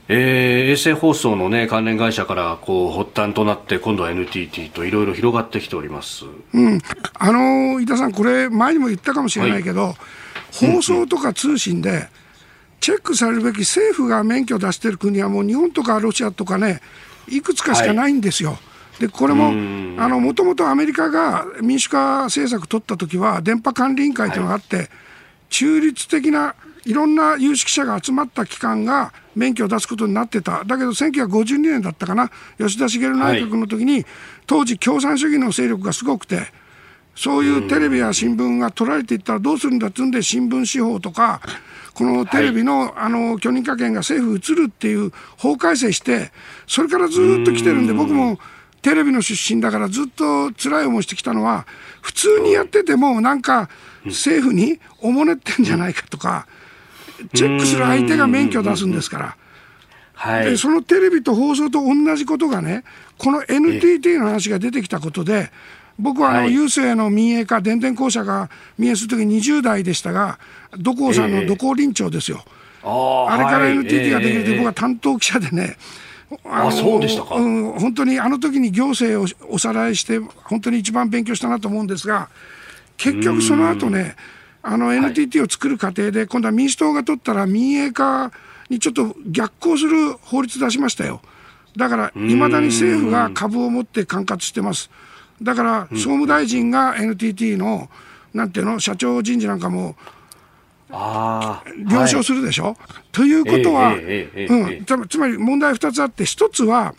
えー、衛星放送の、ね、関連会社からこう発端となって今度は NTT といろいろ広がってきております、うん、あの井田さん、これ前にも言ったかもしれないけど、はい、放送とか通信でチェックされるべき政府が免許を出している国はもう日本とかロシアとかねいくつかしかないんですよ。はい。でこれももともとアメリカが民主化政策取った時は電波管理委員会というのがあって、はい、中立的ないろんな有識者が集まった機関が免許を出すことになってた、だけど1952年だったかな、吉田茂内閣の時に、はい、当時、共産主義の勢力がすごくて、そういうテレビや新聞が取られていったらどうするんだっつうんで、新聞司法とか、このテレビのはい、あの許認可権が政府移るっていう法改正して、それからずっと来てるんで、僕もテレビの出身だからずっと辛い思いしてきたのは、普通にやってても、なんか政府におもねってんじゃないかとか、チェックする相手が免許を出すんですから。はい、でそのテレビと放送と同じことがね、この NTT の話が出てきたことで、僕はあの、郵政の民営化、電電公社が民営するとき20代でしたが、土工さんの土工臨調ですよ。あれから NTT ができると、僕は担当記者でね、あそうでしたか、うん、本当にあの時に行政をおさらいして、本当に一番勉強したなと思うんですが、結局その後ね、あの NTT を作る過程で、今度は民主党が取ったら民営化にちょっと逆行する法律出しましたよ。だから、いまだに政府が株を持って管轄してます。だから、総務大臣が NTT の、なんていうの、社長人事なんかも、了承するでしょ、はい、ということは、うん、つまり問題2つあって、1つは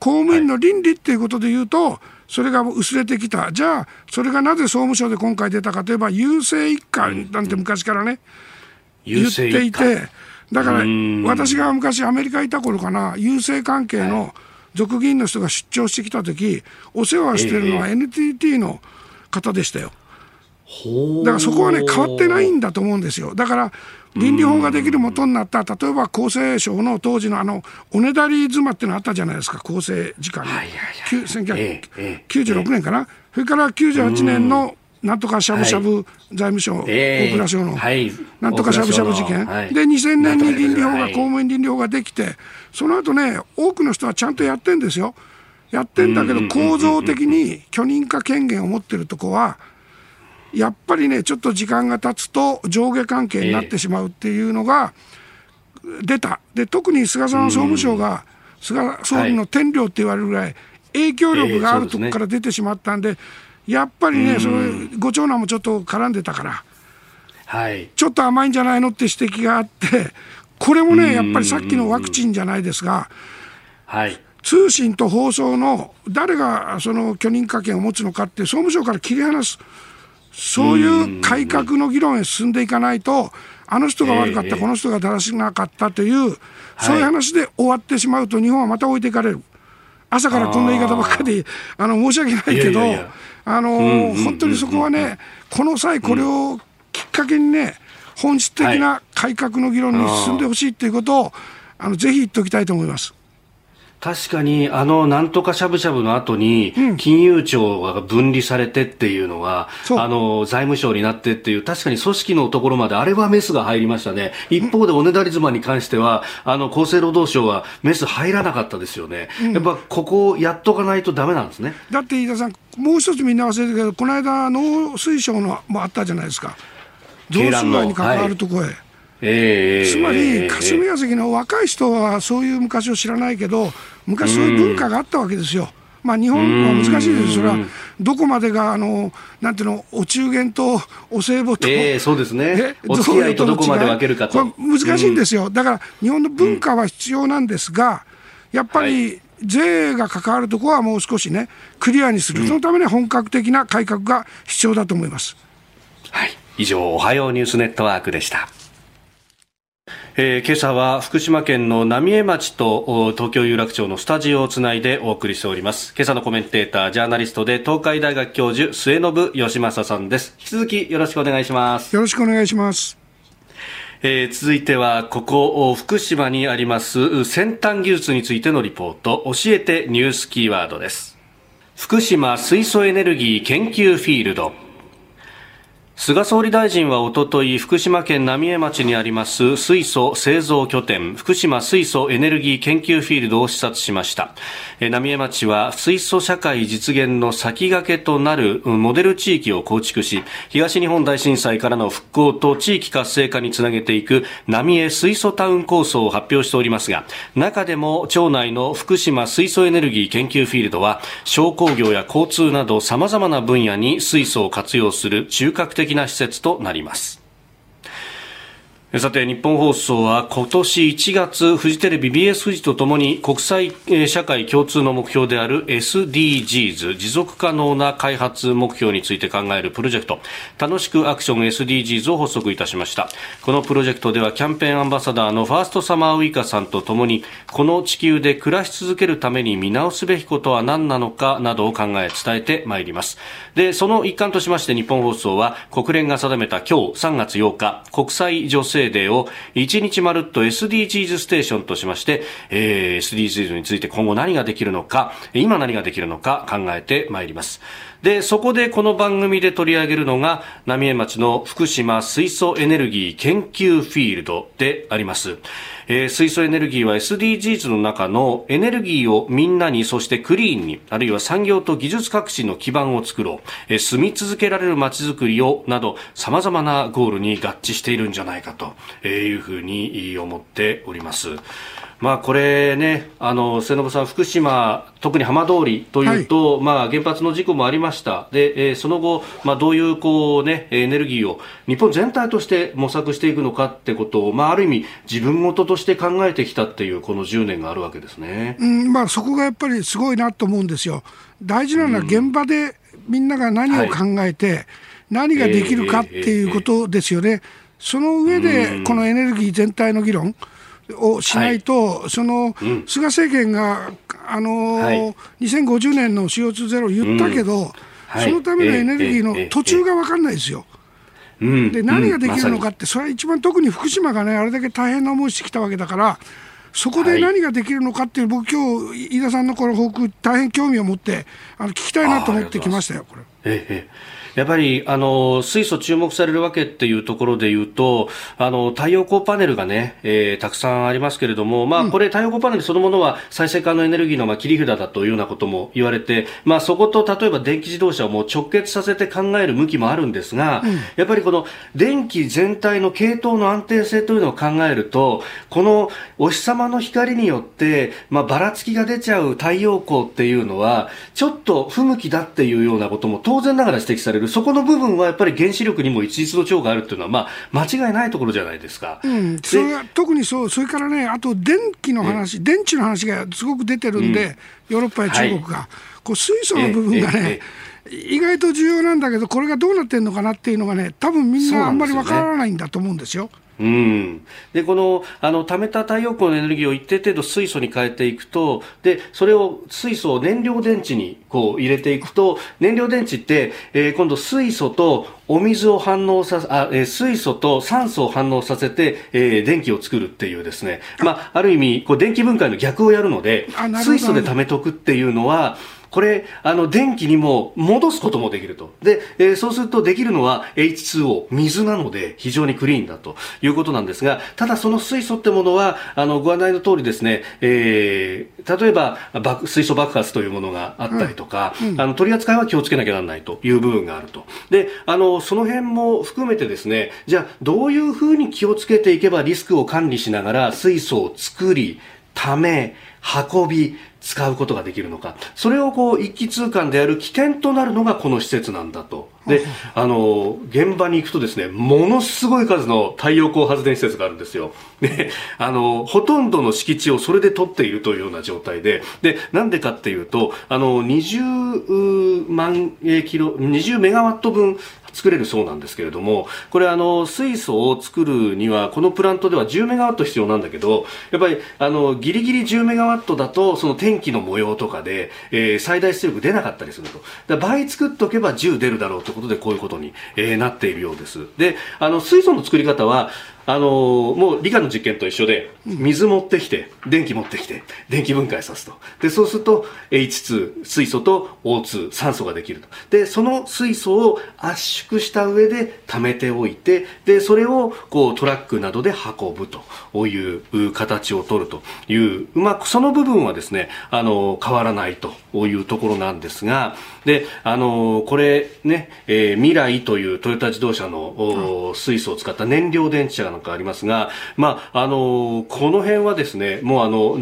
公務員の倫理っていうことで言うと、それが薄れてきた、じゃあ、それがなぜ総務省で今回出たかといえば、郵政一家なんて昔からね、言っていて、だから私が昔、アメリカいた頃かな、郵政関係の俗議員の人が出張してきたとき、お世話してるのは NTT の方でしたよ。だからそこはね、変わってないんだと思うんですよ。だから倫理法ができる元になった、例えば厚生省の当時のあのおねだり妻っていうのあったじゃないですか、厚生時間に、1996年かな、それから98年のなんとかしゃぶしゃぶ財務省、大蔵省の、なんとかしゃぶしゃぶ事件、で2000年に倫理法が、公務員倫理法ができて、その後ね、多くの人はちゃんとやってんですよ。やってんだけど、構造的に許認可権限を持ってるとこは、やっぱりね、ちょっと時間が経つと上下関係になってしまうっていうのが出た。で、特に菅さん総務省が、菅総理の天領って言われるぐらい、影響力があるところから出てしまったんで、やっぱりね、それご長男もちょっと絡んでたから、はい、ちょっと甘いんじゃないのって指摘があって、これもね、やっぱりさっきのワクチンじゃないですが、はい、通信と放送の誰がその許認可権を持つのかって、総務省から切り離す。そういう改革の議論へ進んでいかないと、あの人が悪かった、この人が正しなかったという、そういう話で終わってしまうと、日本はまた置いていかれる。朝からこんな言い方ばっかりあの申し訳ないけど、あの本当にそこはね、この際、これをきっかけにね、本質的な改革の議論に進んでほしいということを、あのぜひ言っておきたいと思います。確かに、あの、なんとかしゃぶしゃぶの後に、金融庁が分離されてっていうのは、うん、あの、財務省になってっていう、確かに組織のところまで、あれはメスが入りましたね。一方で、おねだり妻に関しては、あの、厚生労働省はメス入らなかったですよね。うん、やっぱ、ここをやっとかないとダメなんですね。だって、飯田さん、もう一つみんな忘れてるけど、この間、農水省のもあったじゃないですか。増水害に関わるところへ。はいえー、つまり、霞が関の若い人はそういう昔を知らないけど、昔そういう文化があったわけですよ。まあ、日本は難しいです、それはどこまでがあのなんていうのお中元とお歳暮と、えー、そうですね、お付き合いとどこまで分けるかと。難しいんですよ、だから日本の文化は必要なんですが、やっぱり税が関わるところはもう少しね、クリアにする、そのために本格的な改革が必要だと思います。はい、以上、おはようニュースネットワークでした。えー、今朝は福島県の浪江町と東京有楽町のスタジオをつないでお送りしております。今朝のコメンテータージャーナリストで東海大学教授末信義正さんです。引き続きよろしくお願いします。よろしくお願いします。えー、続いてはここ福島にあります先端技術についてのリポート。教えてニュースキーワードです。福島水素エネルギー研究フィールド菅総理大臣はおととい福島県浪江町にあります水素製造拠点福島水素エネルギー研究フィールドを視察しました。浪江町は水素社会実現の先駆けとなるモデル地域を構築し東日本大震災からの復興と地域活性化につなげていく浪江水素タウン構想を発表しておりますが中でも町内の福島水素エネルギー研究フィールドは商工業や交通など様々な分野に水素を活用する中核的な施設となります。さて、日本放送は今年1月、フジテレビ BS 富士とともに国際社会共通の目標である SDGs、持続可能な開発目標について考えるプロジェクト、楽しくアクション SDGs を発足いたしました。このプロジェクトではキャンペーンアンバサダーのファーストサマーウイカさんとともに、この地球で暮らし続けるために見直すべきことは何なのかなどを考え伝えてまいります。で、その一環としまして日本放送は国連が定めた今日3月8日、国際女性デーを1日まるっと SDGs ステーションとしまして、えー、SDGs について今後何ができるのか、今何ができるのか考えてまいります。で、そこでこの番組で取り上げるのが、浪江町の福島水素エネルギー研究フィールドであります。えー、水素エネルギーは SDGs の中のエネルギーをみんなに、そしてクリーンに、あるいは産業と技術革新の基盤を作ろう、えー、住み続けられる街づくりを、など、様々なゴールに合致しているんじゃないかというふうに思っております。まあ、これね、あの末延さん、福島、特に浜通りというと、はい、まあ、原発の事故もありました、でえー、その後、まあ、どういうこう、ね、エネルギーを日本全体として模索していくのかってことを、まあ、ある意味、自分事として考えてきたっていう、この10年があるわけですね、うんまあ、そこがやっぱりすごいなと思うんですよ。大事なのは現場でみんなが何を考えて、はい、何ができるかっていうことですよね。えーえーえー、その上で、このエネルギー全体の議論、をしないと、はい、その、うん、菅政権が、あのーはい、2050年の CO2 ゼロ言ったけど、うん。はい、そのためのエネルギーの途中が分かんないですよ。で何ができるのかって、それは一番特に福島がね、あれだけ大変な思いしてきたわけだから、そこで何ができるのかっていう、僕、今日飯田さんのこの報告、大変興味を持って、あの聞きたいなと思ってきましたよ、これ。ええやっぱりあの水素注目されるわけっていうところで言うとあの太陽光パネルがね、えー、たくさんありますけれども、まあ、これ太陽光パネルそのものは再生可能エネルギーのまあ切り札だというようなことも言われて、まあ、そこと例えば電気自動車をもう直結させて考える向きもあるんですが、うん、やっぱりこの電気全体の系統の安定性というのを考えるとこのお日様の光によって、まあ、ばらつきが出ちゃう太陽光っていうのはちょっと不向きだっていうようなことも当然ながら指摘されるる、そこの部分はやっぱり原子力にも一律の長があるっていうのは、まあ、間違いないところじゃないですか。うん、それは特にそう、それからね、あと電気の話、電池の話がすごく出てるんで、うん、ヨーロッパや中国が、はい、こう水素の部分がね、意外と重要なんだけど、これがどうなってるのかなっていうのがね、多分みんなあんまりわからないんだと思うんですよ。うん、でこのあの貯めた太陽光のエネルギーを一定程度水素に変えていくとでそれを水素を燃料電池にこう入れていくと燃料電池って、えー、今度水素とお水を反応さあ、えー、水素と酸素を反応させて、えー、電気を作るっていうですね、まあ、ある意味こう電気分解の逆をやるので水素で貯めとくっていうのはこれ、あの、電気にも戻すこともできると。で、えー、そうするとできるのは H2O、水なので非常にクリーンだということなんですが、ただその水素ってものは、あの、ご案内の通りですね、えー、例えば、水素爆発というものがあったりとか、うんうん、あの、取り扱いは気をつけなきゃならないという部分があると。で、あの、その辺も含めてですね、じゃあ、どういうふうに気をつけていけばリスクを管理しながら水素を作り、ため、運び、使うことができるのか。それをこう一気通貫でやる起点となるのがこの施設なんだと。で、あの、現場に行くとですね、ものすごい数の太陽光発電施設があるんですよ。で、あの、ほとんどの敷地をそれで取っているというような状態で、で、なんでかっていうと、あの、20万キロ、20メガワット分作れるそうなんですけれどもこれあの水素を作るにはこのプラントでは10メガワット必要なんだけどやっぱりあのギリギリ10メガワットだとその天気の模様とかで、えー、最大出力出なかったりすると。倍作っておけば10出るだろうということでこういうことに、えー、なっているようです。であの水素の作り方はあのー、もう理科の実験と一緒で、水持ってきて、電気持ってきて、電気分解さすと。で、そうすると H2、水素と O2、酸素ができると。で、その水素を圧縮した上で溜めておいて、で、それをこうトラックなどで運ぶと。いう形を取るという、まあ、その部分はですね、あのー、変わらないと。いうところなんですが、で、あのー、これね、えー、未来というトヨタ自動車の、水素を使った燃料電池車なんかありますが、まあ、あのこの辺はですね、もうあの、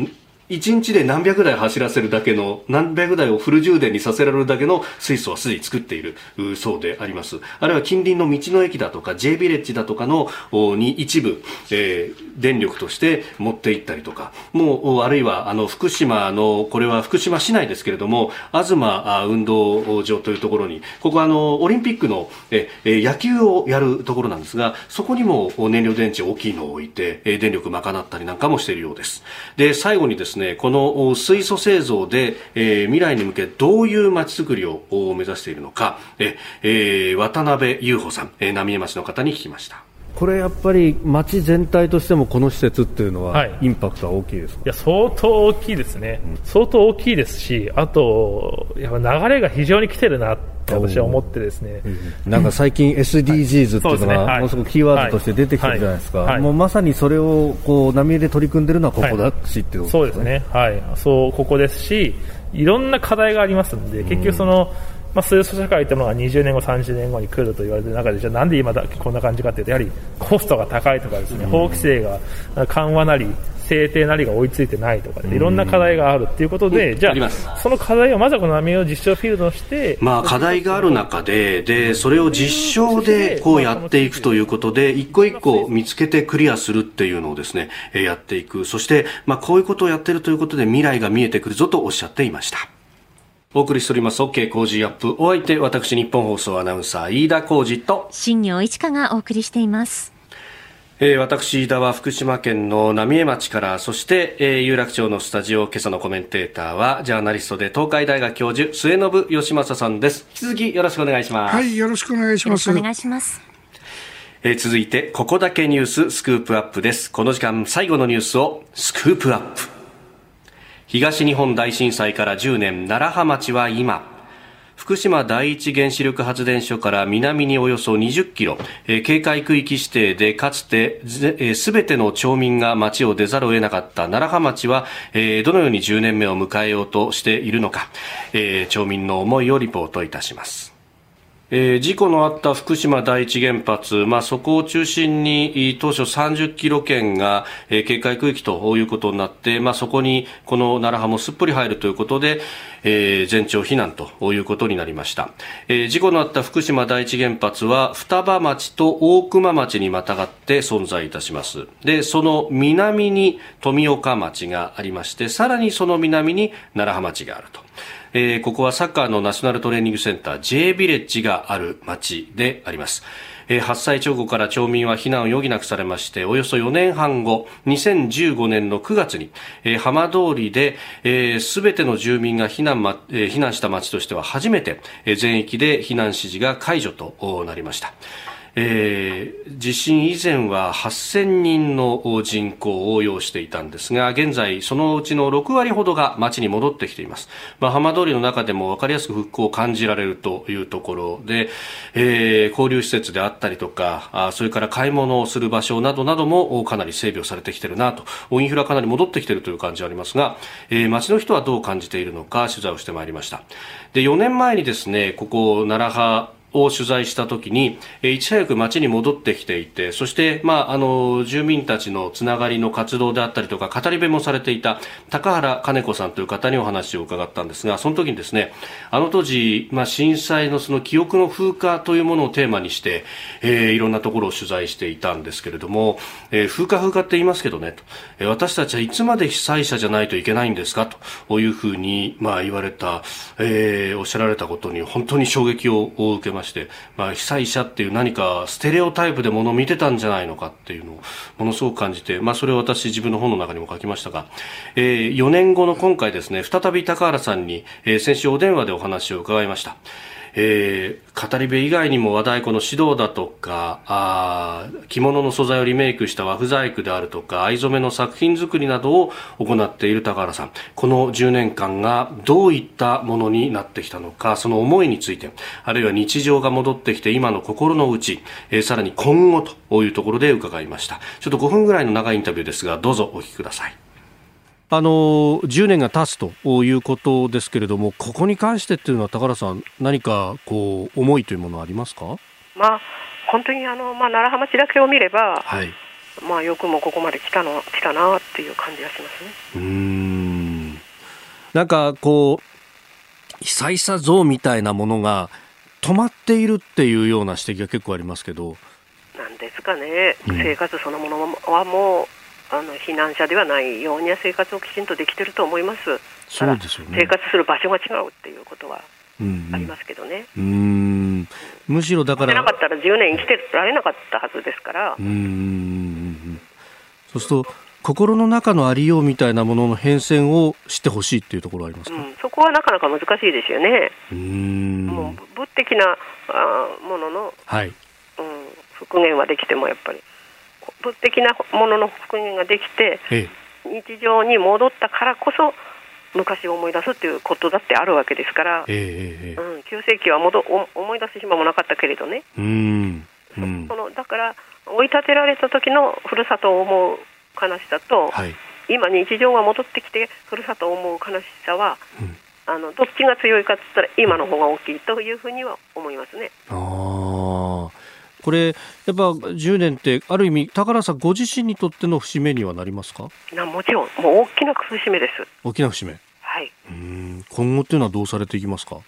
1日で何百台走らせるだけの、何百台をフル充電にさせられるだけの水素はすでに作っているそうであります。あるいは近隣の道の駅だとか J ビレッジだとかのに一部、えー、電力として持って行ったりとか、もう、あるいはあの福島の、これは福島市内ですけれども、東運動場というところに、ここはあの、オリンピックのえ野球をやるところなんですが、そこにも燃料電池大きいのを置いて、電力賄ったりなんかもしているようです。で、最後にですねね、この水素製造で、えー、未来に向けどういう街づくりを目指しているのか、えー、渡辺裕穂さん、え、浪江町の方に聞きました。これやっぱり街全体としてもこの施設っていうのは、インパクトは大きいですか、いや相当大きいですね、うん、相当大きいですし、あとやっぱ流れが非常に来てるなって私は思ってですね、なんか最近 SDGs っていうのが、ものすごくキーワードとして出てきてるじゃないですか、もうまさにそれをこう浪江で取り組んでるのはここだしっていうことですね、そうですね、はい、そうここですし、いろんな課題がありますので、結局その、うんまあ、水素社会というのが20年後、30年後に来ると言われている中でじゃあなんで今だこんな感じかというとやはりコストが高いとかですね、法規制が緩和なり制定なりが追いついてないとか、いろんな課題があるということで、じゃあ、その課題をまずはこの波を実証フィールドとして、まあ、課題がある中で、で、それを実証でこうやっていくということで、一個一個見つけてクリアするっていうのをですね、やっていく。そして、まあ、こういうことをやっているということで、未来が見えてくるぞとおっしゃっていました。お送りしております OK 工事アップ。お相手、私、日本放送アナウンサー、飯田浩二と、新業一華がお送りしています。えー、私、飯田は福島県の浪江町から、そして、えー、有楽町のスタジオ、今朝のコメンテーターは、ジャーナリストで東海大学教授、末延義正さんです。引き続きよろしくお願いします。はい、よろしくお願いします。お願いします。えー、続いて、ここだけニューススクープアップです。この時間、最後のニュースをスクープアップ。東日本大震災から10年、楢葉町は今、福島第一原子力発電所から南におよそ20キロ、えー、警戒区域指定でかつてすべ、えー、ての町民が町を出ざるを得なかった楢葉町は、えー、どのように10年目を迎えようとしているのか、えー、町民の思いをリポートいたします。えー、事故のあった福島第一原発、まあ、そこを中心に当初30キロ圏が、えー、警戒区域ということになって、まあ、そこにこの奈良浜もすっぽり入るということで、えー、全町避難ということになりました、えー、事故のあった福島第一原発は双葉町と大熊町にまたがって存在いたします。でその南に富岡町がありましてさらにその南に奈良浜町があると。えー、ここはサッカーのナショナルトレーニングセンター J ビレッジがある町であります。えー、発災直後から町民は避難を余儀なくされまして、およそ4年半後、2015年の9月に、浜通りで、す、えー、べ、ての住民が避難,、ま、避難した町としては初めて、全域で避難指示が解除となりました。えー、地震以前は8000人の人口を要していたんですが現在そのうちの6割ほどが町に戻ってきています、まあ、浜通りの中でも分かりやすく復興を感じられるというところで、えー、交流施設であったりとかあそれから買い物をする場所などなどもかなり整備をされてきてるなと。インフラかなり戻ってきてるという感じがありますが、えー、町の人はどう感じているのか取材をしてまいりました。で4年前にですねここ奈良派を取材したときに、いち早く町に戻ってきていて、そして、まあ、あの、住民たちのつながりの活動であったりとか、語り部もされていた高原金子さんという方にお話を伺ったんですが、その時にですね、あの当時、まあ、震災のその記憶の風化というものをテーマにして、えー、いろんなところを取材していたんですけれども、えー、風化風化って言いますけどね、と、え、私たちはいつまで被災者じゃないといけないんですかというふうに、まあ、言われた、えー、おっしゃられたことに本当に衝撃を受けました。まして、まあ、被災者っていう何かステレオタイプでものを見てたんじゃないのかっていうのをものすごく感じて、まあ、それを私自分の本の中にも書きましたが、えー、4年後の今回ですね、再び高原さんに、えー、先週お電話でお話を伺いました。えー、語り部以外にも和太鼓の指導だとかあ着物の素材をリメイクした和風細工であるとか藍染めの作品作りなどを行っている高原さん。この10年間がどういったものになってきたのかその思いについてあるいは日常が戻ってきて今の心の内、えー、さらに今後というところで伺いました。ちょっと5分ぐらいの長いインタビューですがどうぞお聞きください。あの10年が経つということですけれども、ここに関してっていうのは、高原さん、何かこう思いというものはありますか、まあ、本当にあの、まあ、奈良浜市だけを見れば、はい、まあ、よくもここまで来たの来たなっていう感じがしますね。うん。なんかこう、被災者像みたいなものが止まっているっていうような指摘が結構ありますけど。なんですかね、うん、生活そのものはもうあの避難者ではないように生活をきちんとできてると思います。そうですよね。生活する場所が違うっていうことはありますけどね。うん、うんむしろだから。なかったら10年生きてられなかったはずですから。うん。そうすると。心の中のありようみたいなものの変遷を知ってほしいっていうところはありますか、うん、そこはなかなか難しいですよね。うんもう物的なあものの、はいうん、復元はできてもやっぱり物的なものの復元ができて、日常に戻ったからこそ昔を思い出すっていうことだってあるわけですから、えー、うん、旧世紀は戻思い出す暇もなかったけれどね、うん、うん、そのだから追い立てられた時のふるさとを思う悲しさと、はい、今日常が戻ってきてふるさとを思う悲しさは、うん、あのどっちが強いかって言ったら今の方が大きいというふうには思いますね。あこれ、やっぱ10年って、ある意味、高原さんご自身にとっての節目にはなりますか？もちろん、もう大きな節目です。大きな節目。はい。うん今後っていうのはどうされていきますか？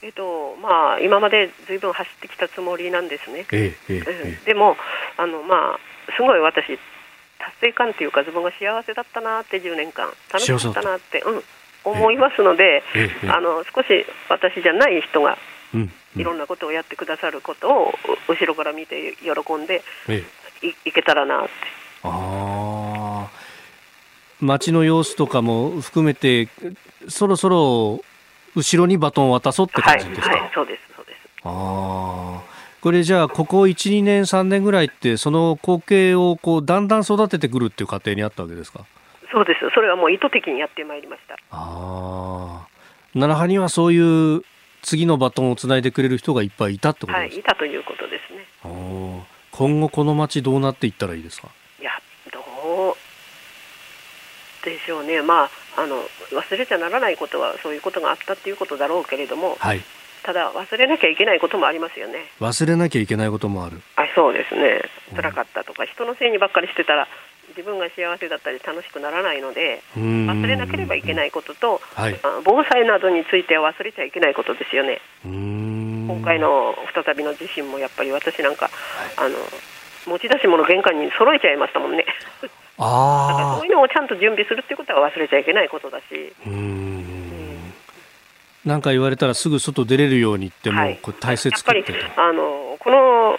えっとまあ、今までずいぶん走ってきたつもりなんですね。ええええ、でもあの、まあ、すごい私、達成感というか、自分が幸せだったなって10年間、楽しかったなって、うん、思いますので、あの少し私じゃない人がいろんなことをやってくださることを後ろから見て喜んでい,、けたらなって。あ街の様子とかも含めてそろそろ後ろにバトンを渡そうって感じですか、はい、はい、そうです。そうです。あこれじゃあここ1、2年、3年ぐらいってその光景をこうだんだん育ててくるっていう過程にあったわけですか？そうです。それはもう意図的にやってまいりました。ああ奈良派にはそういう次のバトンをつないでくれる人がいっぱいいたってことですか、はい、いたということですね。今後この街どうなっていったらいいですか？いやどうでしょうね。まああの忘れちゃならないことはそういうことがあったっていうことだろうけれども、はい、ただ忘れなきゃいけないこともありますよね。忘れなきゃいけないこともある。あそうですね。辛かったとか、人のせいにばっかりしてたら自分が幸せだったり楽しくならないので忘れなければいけないことと、はい、防災などについては忘れちゃいけないことですよね。今回の再びの地震もやっぱり私なんか、はい、あの持ち出し物玄関に揃えちゃいましたもんね。あだからそういうのをちゃんと準備するっていうことは忘れちゃいけないことだし。なんか言われたらすぐ外出れるようにっても、はい、これ大切やっぱりあのこの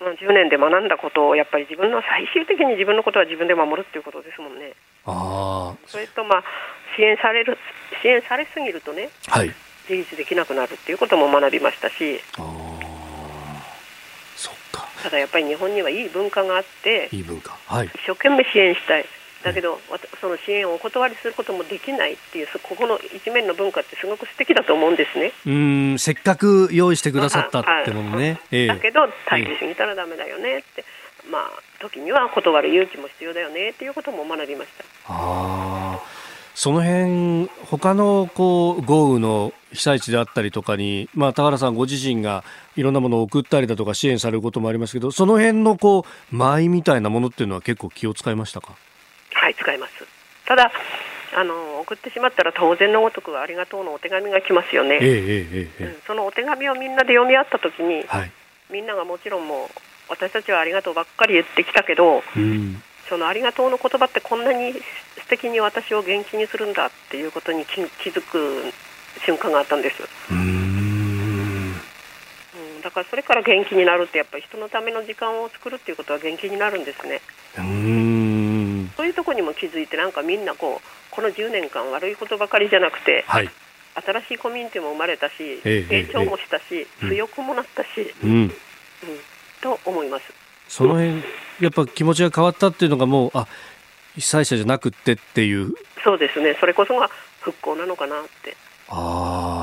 10年で学んだことをやっぱり自分の最終的に自分のことは自分で守るっていうことですもんね。あそれとまあ支援される支援されすぎるとね、はい、自立できなくなるっていうことも学びましたし。あそっか。ただやっぱり日本にはいい文化があっていい文化、はい、一生懸命支援したいだけど、その支援をお断りすることもできないっていう、ここの一面の文化ってすごく素敵だと思うんですね。うんせっかく用意してくださったってものね。だけど、大りすぎたらだめだよねって、まあ、時には断る勇気も必要だよねっていうことも学びました。あその辺他のこう豪雨の被災地であったりとかに、まあ、田原さんご自身がいろんなものを送ったりだとか支援されることもありますけどその辺のこう舞みたいなものっていうのは結構気を使いましたか？はい使います。ただあの送ってしまったら当然のごとくありがとうのお手紙が来ますよね、えーえー、うん、そのお手紙をみんなで読み合った時に、はい、みんながもちろんもう私たちはありがとうばっかり言ってきたけど、うん、そのありがとうの言葉ってこんなに素敵に私を元気にするんだっていうことに気づく瞬間があったんです。うん。だかからそれから元気になるってやっぱり人のための時間を作るっていうことは元気になるんですね。うんそういうところにも気づいてなんかみんなこうこの10年間悪いことばかりじゃなくて、はい、新しいコミュニティも生まれたし、成長もしたし、強くもなったし、うん、うん、と思います。その辺やっぱ気持ちが変わったっていうのがもうあ被災者じゃなくてっていう。そうですね。それこそが復興なのかなって。ああ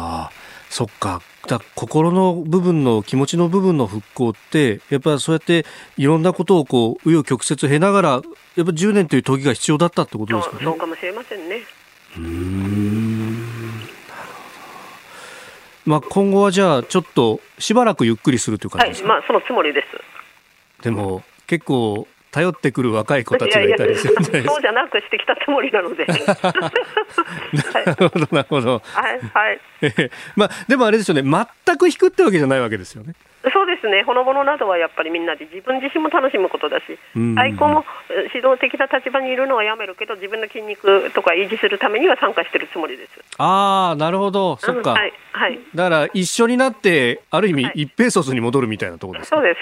そっか。だ心の部分の気持ちの部分の復興ってやっぱりそうやっていろんなことをこう紆余曲折経ながらやっぱ10年という時が必要だったってことですかね？そうかもしれませんね。うん。まあ、今後はじゃあちょっとしばらくゆっくりするという感じですか、はい、まあ、そのつもりです。でも結構頼ってくる若い子たちがいたりするじゃないですか。[LAUGHS] そうじゃなくしてきたつもりなので。[LAUGHS] [LAUGHS] なるほど、なるほど。はい、はい。まあ、でもあれですよね、全く引くってわけじゃないわけですよね。そうですね、ほのぼのなどはやっぱりみんなで自分自身も楽しむことだし、愛好も指導的な立場にいるのはやめるけど、自分の筋肉とか維持するためには参加してるつもりです。ああ、なるほど、そっか、うん、はいはい、だから一緒になって、ある意味、一平卒に戻るみたいなところです、そうです、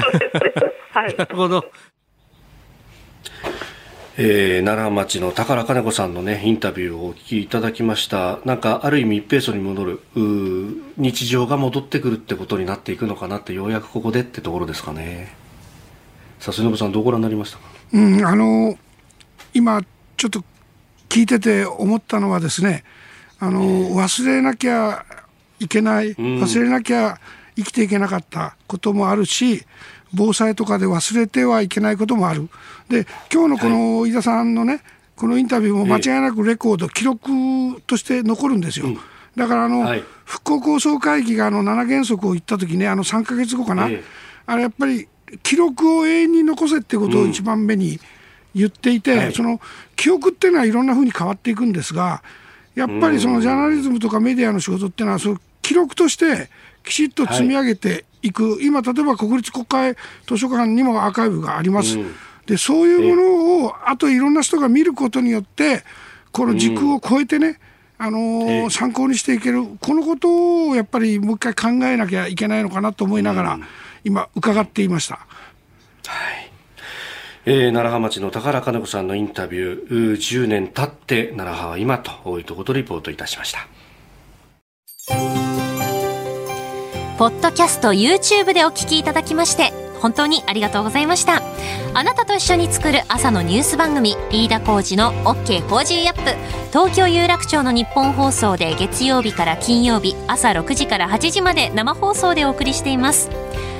そうです、はい、なるほど。えー、奈良町の宝金子さんのね、インタビューをお聞きいただきました。なんか、ある意味一平層に戻る、日常が戻ってくるってことになっていくのかなって、ようやくここでってところですかね。さあ、末延さん、どうご覧になりましたか？うん、あの、今、ちょっと聞いてて思ったのはですね、あの、忘れなきゃいけない、忘れなきゃ生きていけなかったこともあるし、防災とかで忘れてはいけないこともある。で、今日のこの飯田さんのね、このインタビューも間違いなくレコード、記録として残るんですよ。だからあの、はい、復興構想会議があの7原則を言った時ね、あの3か月後かな、あれやっぱり記録を永遠に残せってことを一番目に言っていて、その記憶っていうのはいろんなふうに変わっていくんですが、やっぱりそのジャーナリズムとかメディアの仕事っていうのは、その記録としてきちっと積み上げていく、はい、今、例えば国立国会図書館にもアーカイブがあります。うん、でそういうものをあといろんな人が見ることによってこの時空を超えてね、あのー、参考にしていけるこのことをやっぱりもう一回考えなきゃいけないのかなと思いながら、今伺っていました。はい。えー、奈良浜町の宝金子さんのインタビュー10年経って奈良浜は今というとことリポートいたしました。ポッドキャスト YouTube でお聞きいただきまして本当にありがとうございました。あなたと一緒に作る朝のニュース番組飯田浩二の OK Cozy up。東京有楽町のニッポン放送で月曜日から金曜日朝6時から8時まで生放送でお送りしています。